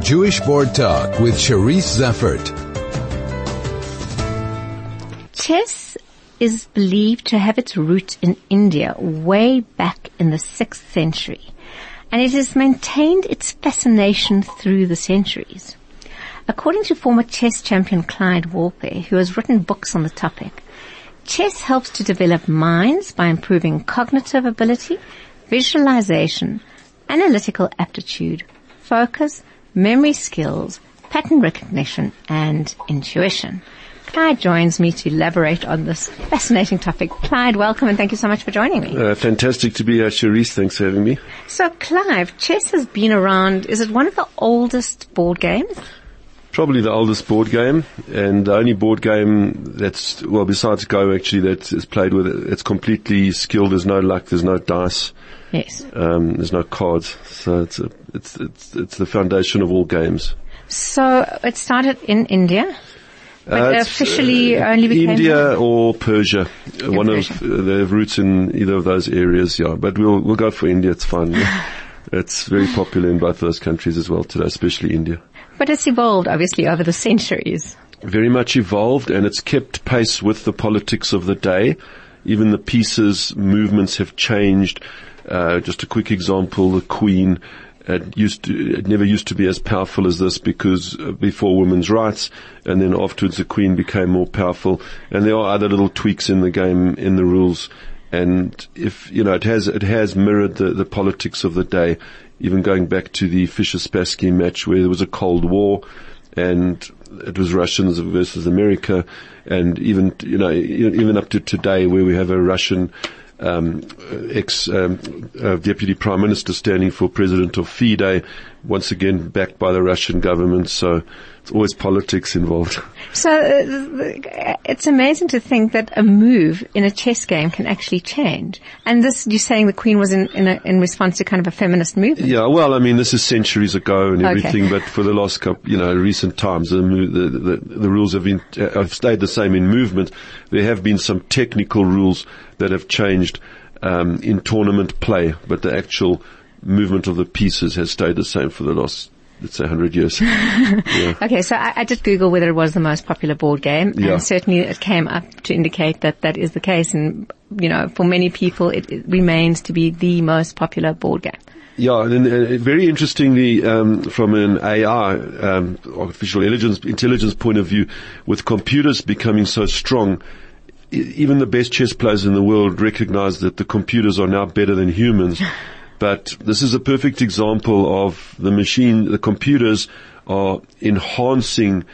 Jewish Board Talk with Cherise Zeffert. Chess is believed to have its root in India way back in the 6th century, and it has maintained its fascination through the centuries. According to former chess champion Clyde Wolpe, who has written books on the topic, chess helps to develop minds by improving cognitive ability, visualization, analytical aptitude, focus, memory skills, pattern recognition, and intuition. Clyde joins me to elaborate on this fascinating topic. Clyde, welcome and thank you so much for joining me. Uh, fantastic to be here, Cherise. Thanks for having me. So, Clive, chess has been around. Is it one of the oldest board games? Probably the oldest board game, and the only board game that's well, besides Go, actually, that is played with. It's completely skilled. There's no luck. There's no dice. Yes. Um, there's no cards. So it's a, it's it's it's the foundation of all games. So it started in India. But Uh, officially uh, only became India or Persia. One Persia. of uh, the roots in either of those areas. Yeah, but we'll we'll go for India. It's fun. it's very popular in both those countries as well today, especially India. But it's evolved obviously over the centuries. very much evolved and it's kept pace with the politics of the day. Even the pieces, movements have changed. Uh, just a quick example, the Queen it used to, it never used to be as powerful as this because uh, before women's rights and then afterwards the Queen became more powerful. And there are other little tweaks in the game, in the rules. And if, you know, it has, it has mirrored the, the politics of the day, even going back to the Fischer-Spassky match where there was a Cold War and it was Russians versus America, and even you know even up to today where we have a Russian um, ex um, uh, deputy prime minister standing for president of FIDE, once again backed by the Russian government. So it's always politics involved. So uh, it's amazing to think that a move in a chess game can actually change. And this, you're saying the Queen was in in, a, in response to kind of a feminist movement. Yeah, well, I mean, this is centuries ago and Okay. everything, but for the last couple, you know, recent times, the, the, the, the rules have been, uh, have stayed the same in movement. There have been some technical rules that have changed, um, in tournament play, but the actual movement of the pieces has stayed the same for the last, let's say, hundred years. yeah. Okay, so I, I did Google whether it was the most popular board game, Yeah. and certainly it came up to indicate that that is the case. And you know, for many people, it, it remains to be the most popular board game. Yeah, and uh, very interestingly, um, from an AI, um, artificial intelligence, intelligence point of view, with computers becoming so strong, even the best chess players in the world recognize that the computers are now better than humans. But this is a perfect example of the machine, the computers are enhancing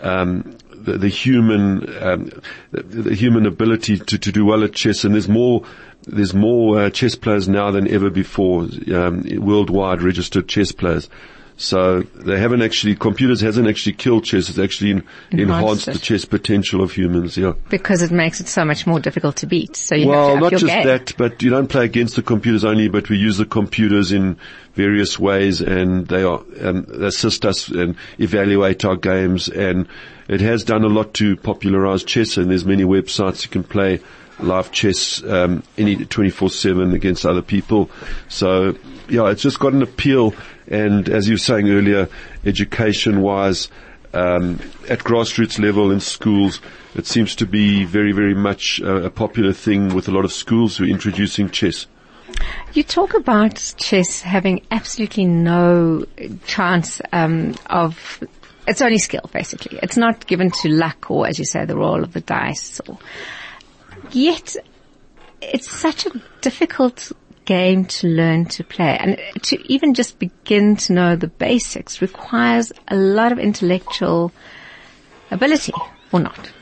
um, the, the human um, the, the human ability to, to do well at chess, and there's more there's more uh, chess players now than ever before, um, worldwide registered chess players. So they haven't actually computers hasn't actually killed chess; it's actually en- enhanced it. the chess potential of humans. Yeah. Because it makes it so much more difficult to beat. So you Well, not just game. that, but you don't play against the computers only, but we use the computers in various ways and they are, um, they assist us and evaluate our games and it has done a lot to popularize chess and there's many websites you can play live chess, um, any 24-7 against other people. So, yeah, it's just got an appeal and as you were saying earlier, education wise, um, at grassroots level in schools, it seems to be very, very much uh, a popular thing with a lot of schools who are introducing chess. You talk about chess having absolutely no chance um, of. It's only skill, basically. It's not given to luck or, as you say, the roll of the dice. Or, yet, it's such a difficult game to learn to play, and to even just begin to know the basics requires a lot of intellectual ability, or not.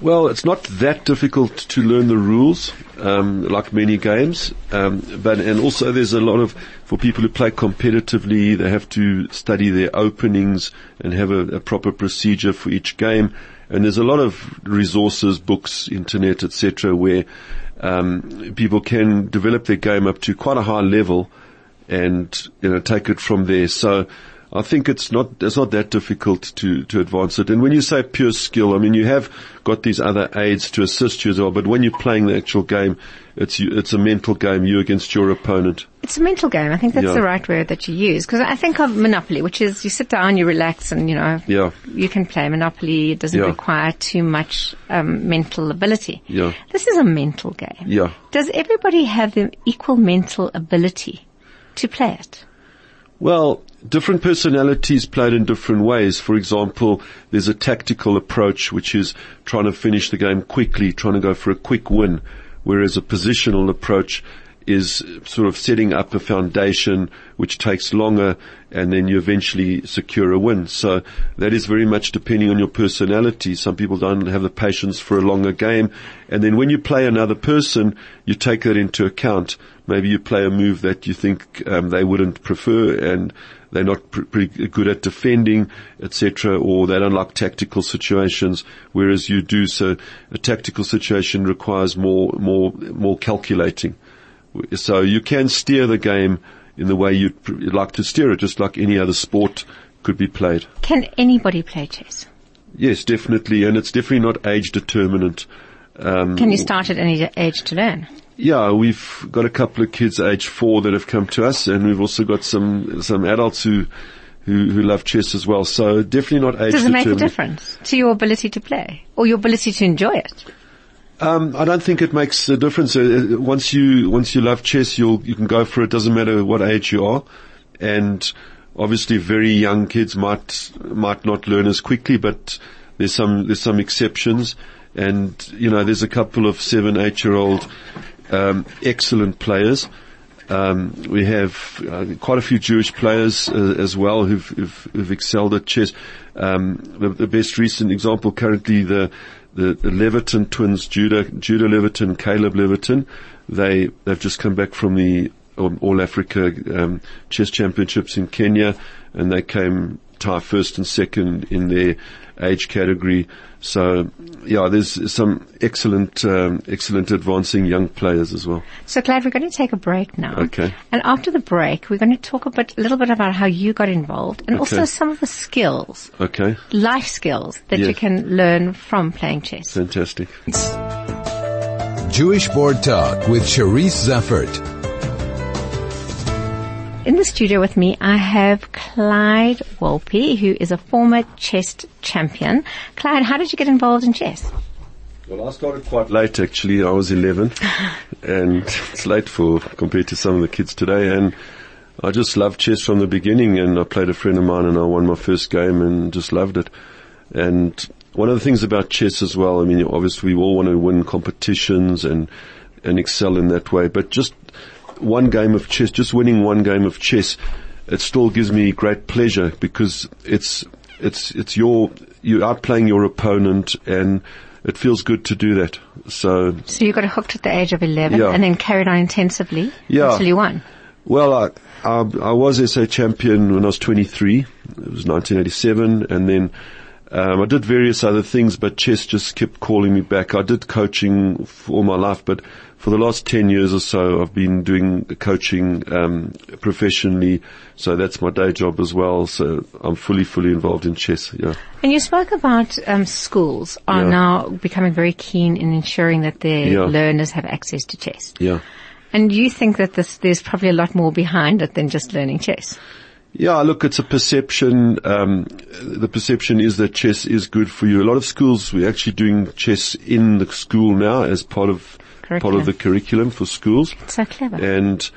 Well, it's not that difficult to learn the rules, um, like many games. Um, but and also there's a lot of for people who play competitively, they have to study their openings and have a, a proper procedure for each game. And there's a lot of resources, books, internet, etc., where um, people can develop their game up to quite a high level and you know take it from there. So I think it's not it's not that difficult to to advance it. And when you say pure skill, I mean you have got these other aids to assist you as well. But when you're playing the actual game, it's you, it's a mental game. You against your opponent. It's a mental game. I think that's Yeah. the right word that you use. Because I think of Monopoly, which is you sit down, you relax, and you know, Yeah. you can play Monopoly. It doesn't Yeah. require too much um, mental ability. Yeah. This is a mental game. Yeah. Does everybody have the equal mental ability to play it? Well, different personalities played in different ways. For example, there's a tactical approach which is trying to finish the game quickly, trying to go for a quick win, whereas a positional approach is sort of setting up a foundation which takes longer and then you eventually secure a win. So that is very much depending on your personality. Some people don't have the patience for a longer game. And then when you play another person, you take that into account. Maybe you play a move that you think um, they wouldn't prefer and they're not pr- pretty good at defending, etc., or they don't like tactical situations, whereas you do. So a tactical situation requires more, more, more calculating. So you can steer the game in the way you'd pr- you'd like to steer it, just like any other sport could be played. Can anybody play chess? Yes, definitely, and it's definitely not age determinant. Um, Can you start at any age to learn? Yeah, we've got a couple of kids age four that have come to us, and we've also got some some adults who who, who love chess as well. So definitely not age Does it make a difference to your ability to play or your ability to enjoy it? Um, I don't think it makes a difference. Uh, uh, Once you once you love chess, you'll you can go for it. Doesn't matter what age you are, and obviously very young kids might might not learn as quickly, but there's some there's some exceptions, and you know there's a couple of seven eight year old um, excellent players. Um, we have uh, quite a few Jewish players uh, as well who've, who've, who've excelled at chess. Um, the, the best recent example currently the the, the Leviton twins, Judah Judah Leviton, Caleb Leviton. They they've just come back from the um, All Africa um, Chess Championships in Kenya, and they came tie first and second in their age category. So yeah, there's some excellent um, excellent advancing young players as well. So, Clyde, we're going to take a break now. Okay. And after the break, we're going to talk a bit, a little bit about how you got involved and also some of the skills, Okay, life skills that you can learn from playing chess. fantastic. Jewish Board Talk with Cherise Zeffert. In the studio with me, I have Clyde Wolpe, who is a former chess champion. Clyde, how did you get involved in chess? Well, I started quite late actually. I was 11 and it's late for, compared to some of the kids today and I just loved chess from the beginning and I played a friend of mine and I won my first game and just loved it. And one of the things about chess as well, I mean, obviously we all want to win competitions and, and excel in that way, but just one game of chess, just winning one game of chess, it still gives me great pleasure because it's, it's, it's your, you're outplaying your opponent and it feels good to do that. So, So you got hooked at the age of 11 Yeah. and then carried on intensively Yeah. until you won. well, I, I, I was SA champion when I was 23. It was 1987 and then um, I did various other things, but chess just kept calling me back. I did coaching for all my life, but for the last 10 years or so, I've been doing coaching um, professionally. So that's my day job as well. So I'm fully, fully involved in chess. Yeah. And you spoke about um, schools are Yeah. now becoming very keen in ensuring that their Yeah. learners have access to chess. Yeah. And you think that this, there's probably a lot more behind it than just learning chess. Yeah, look, it's a perception. Um, the perception is that chess is good for you. A lot of schools we're actually doing chess in the school now as part of part of the curriculum for schools. So clever. And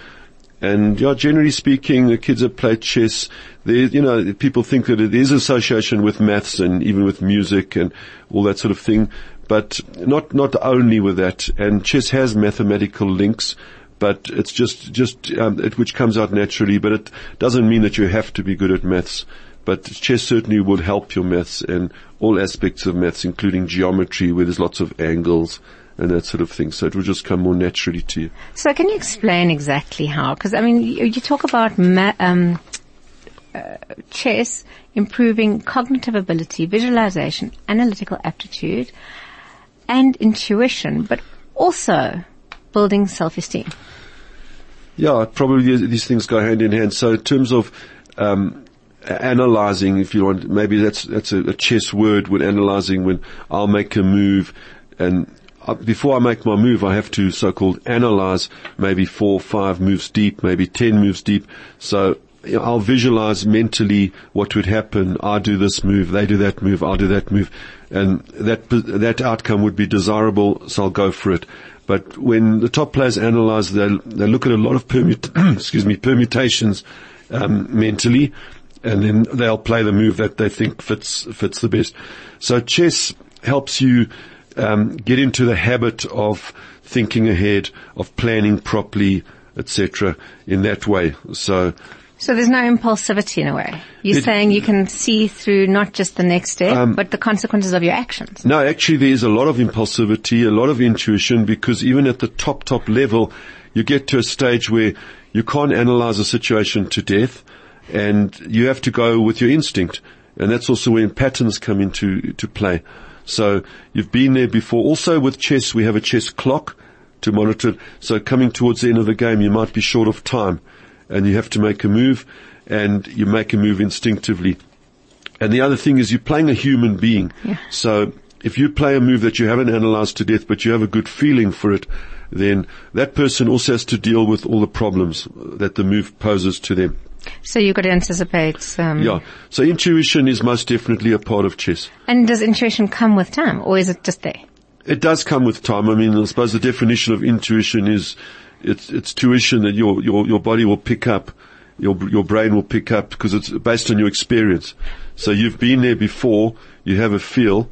and yeah, generally speaking, the kids that play chess, they, you know, people think that it is association with maths and even with music and all that sort of thing, but not not only with that. And chess has mathematical links, but it's just just um, it, which comes out naturally. But it doesn't mean that you have to be good at maths. But chess certainly would help your maths and all aspects of maths, including geometry, where there's lots of angles and that sort of thing. So it will just come more naturally to you. So can you explain exactly how? Because I mean, you, you talk about ma- um, uh, chess improving cognitive ability, visualization, analytical aptitude, and intuition, but also building self-esteem. Yeah, probably these things go hand in hand. So in terms of um, analyzing, if you want, maybe that's, that's a, a chess word when analyzing when I'll make a move and before I make my move, I have to so-called analyze maybe four, five moves deep, maybe ten moves deep. So I'll visualize mentally what would happen. I do this move, they do that move, I do that move, and that that outcome would be desirable. So I'll go for it. But when the top players analyze, they they look at a lot of permut excuse me permutations um, mentally, and then they'll play the move that they think fits fits the best. So chess helps you um, get into the habit of thinking ahead, of planning properly, etc. In that way. So. So there's no impulsivity in a way. You're It- saying you can see through not just the next step, Um, but the consequences of your actions. No, actually there's a lot of impulsivity, a lot of intuition because even at the top, top level, you get to a stage where you can't analyze a situation to death and you have to go with your instinct. And that's also when patterns come into, to play. So you've been there before. Also with chess, we have a chess clock to monitor. So coming towards the end of the game, you might be short of time and you have to make a move and you make a move instinctively. And the other thing is you're playing a human being. Yeah. So if you play a move that you haven't analyzed to death, but you have a good feeling for it, then that person also has to deal with all the problems that the move poses to them. So you've got to anticipate. Um, Yeah. So intuition is most definitely a part of chess. And does intuition come with time, or is it just there? It does come with time. I mean, I suppose the definition of intuition is it's, it's tuition that your, your, your body will pick up, your, your brain will pick up because it's based on your experience. So you've been there before, you have a feel,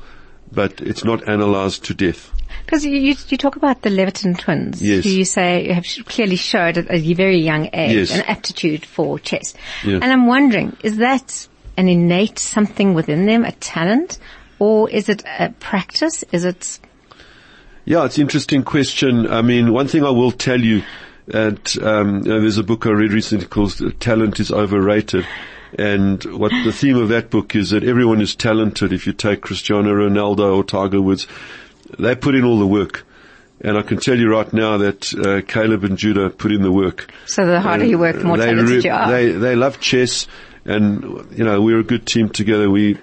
but it's not analyzed to death. Because you, you, you talk about the Leviton twins, Yes. who you say have clearly showed at a very young age Yes. an aptitude for chess. Yes. And I'm wondering, is that an innate something within them, a talent, or is it a practice? Is it Yeah, it's an interesting question. I mean, one thing I will tell you that um, there's a book I read recently called "Talent is Overrated," and what the theme of that book is that everyone is talented. If you take Cristiano Ronaldo or Tiger Woods, they put in all the work, and I can tell you right now that uh, Caleb and Judah put in the work. so the harder you work, the more talented re- you are? They they love chess, and you know we're a good team together. We,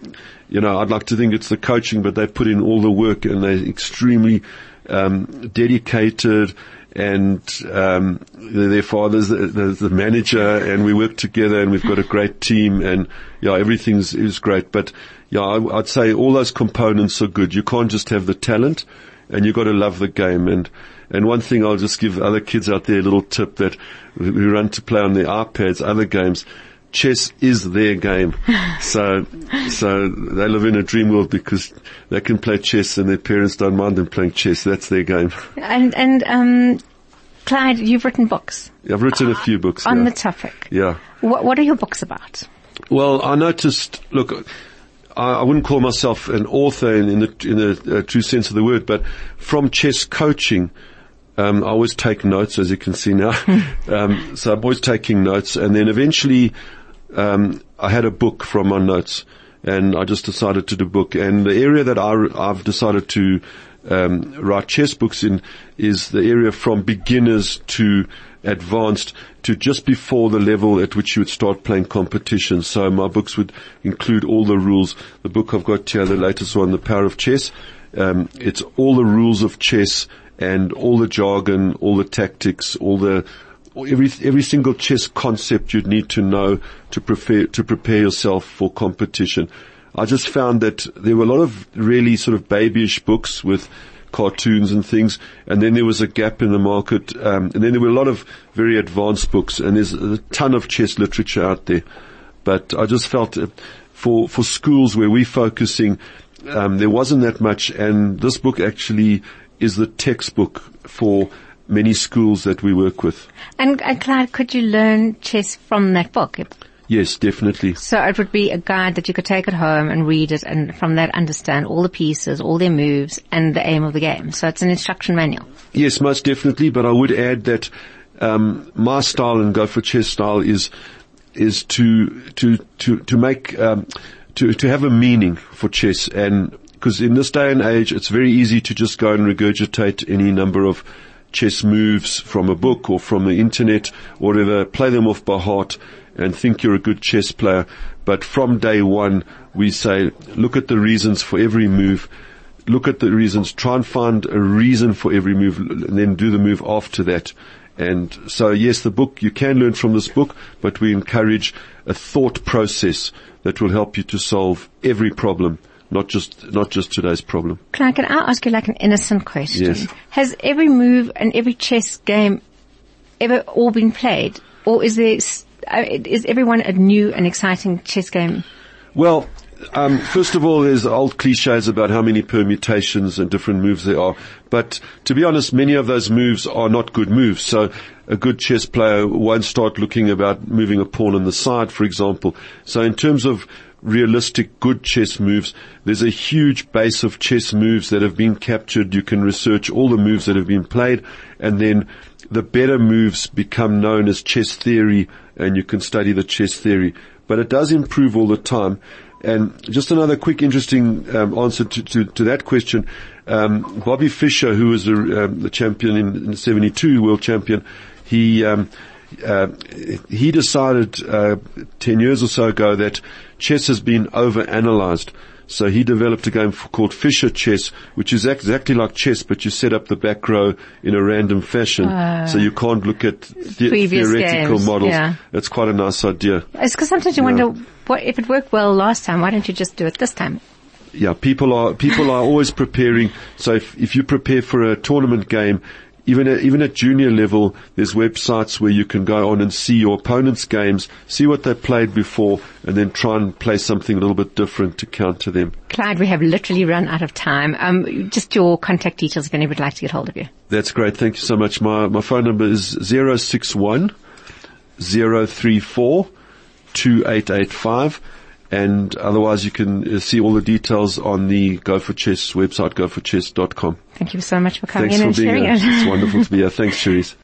you know, I'd like to think it's the coaching, but they put in all the work and they're extremely um, dedicated. And um, their father's the, the, the manager, and we work together, and we've got a great team, and yeah, everything's is great. But yeah, I, I'd say all those components are good. You can't just have the talent, and you've got to love the game. And and one thing I'll just give other kids out there a little tip that who run to play on their iPads, other games. Chess is their game, so so they live in a dream world because they can play chess and their parents don't mind them playing chess. That's their game. And, and, um, Clyde, you've written books I've written a few books. on yeah. the topic. yeah. What, what are your books about? Well, I noticed. Look, I, wouldn't call myself an author in, in the in the uh, true sense of the word, but from chess coaching, um, I always take notes, as you can see now. um, so I'm always taking notes, and then eventually, um, I had a book from my notes, and I just decided to do a book. And the area that I, I've decided to um, write chess books in is the area from beginners to advanced to just before the level at which you would start playing competition. So my books would include all the rules. The book I've got here, the latest one, The Power of Chess, um, it's all the rules of chess and all the jargon, all the tactics, all the every every single chess concept you'd need to know to prepare to prepare yourself for competition. I just found that there were a lot of really sort of babyish books with cartoons and things, and then there was a gap in the market, um, and then there were a lot of very advanced books, and there's a ton of chess literature out there. But I just felt uh, for for schools where we're focusing, um, there wasn't that much, and this book actually is the textbook for many schools that we work with. And, and Clyde, could you learn chess from that book? Yes, definitely. So it would be a guide that you could take at home and read it and from that understand all the pieces, all their moves and the aim of the game. So it's an instruction manual. Yes, most definitely. But I would add that um, my style and go for chess style is is to to to to make um, to to have a meaning for chess, and because in this day and age, it's very easy to just go and regurgitate any number of chess moves from a book or from the internet or whatever, play them off by heart. and think you're a good chess player. But from day one, we say, look at the reasons for every move. Look at the reasons, try and find a reason for every move, and then do the move after that. And so yes, the book, you can learn from this book, but we encourage a thought process that will help you to solve every problem, not just, not just today's problem. Clark, can I ask you like an innocent question? Yes. Has every move and every chess game ever all been played? Or is there, uh, is everyone a new and exciting chess game? Well, um, first of all, there's old cliches about how many permutations and different moves there are. But to be honest, many of those moves are not good moves. So a good chess player won't start looking about moving a pawn on the side, for example. So in terms of realistic good chess moves, there's a huge base of chess moves that have been captured. You can research all the moves that have been played and then the better moves become known as chess theory and you can study the chess theory. But it does improve all the time. And just another quick, interesting um, answer to, to, to that question. Um, Bobby Fischer, who was the, um, the champion in, in '72, world champion, he um, uh, he decided uh, ten years or so ago that chess has been over-analyzed. So he developed a game called Fischer chess, which is ex- exactly like chess, but you set up the back row in a random fashion, so you can't look at the- theoretical games, models. yeah. It's quite a nice idea. It's because sometimes you wonder, what, if it worked well last time, why don't you just do it this time? yeah, people are people are always preparing. So if if you prepare for a tournament game, even at, even at junior level, there's websites where you can go on and see your opponent's games, see what they played before, and then try and play something a little bit different to counter them. Clyde, we have literally run out of time. Um, just your contact details if anybody would like to get hold of you. That's great. Thank you so much. My my phone number is zero six one zero three four two eight eight five. And otherwise you can uh, see all the details on the Go for Chess website, goforchess.com. Thank you so much for coming Thanks in for and being sharing here. it. It's wonderful to be here. Thanks, Cherise.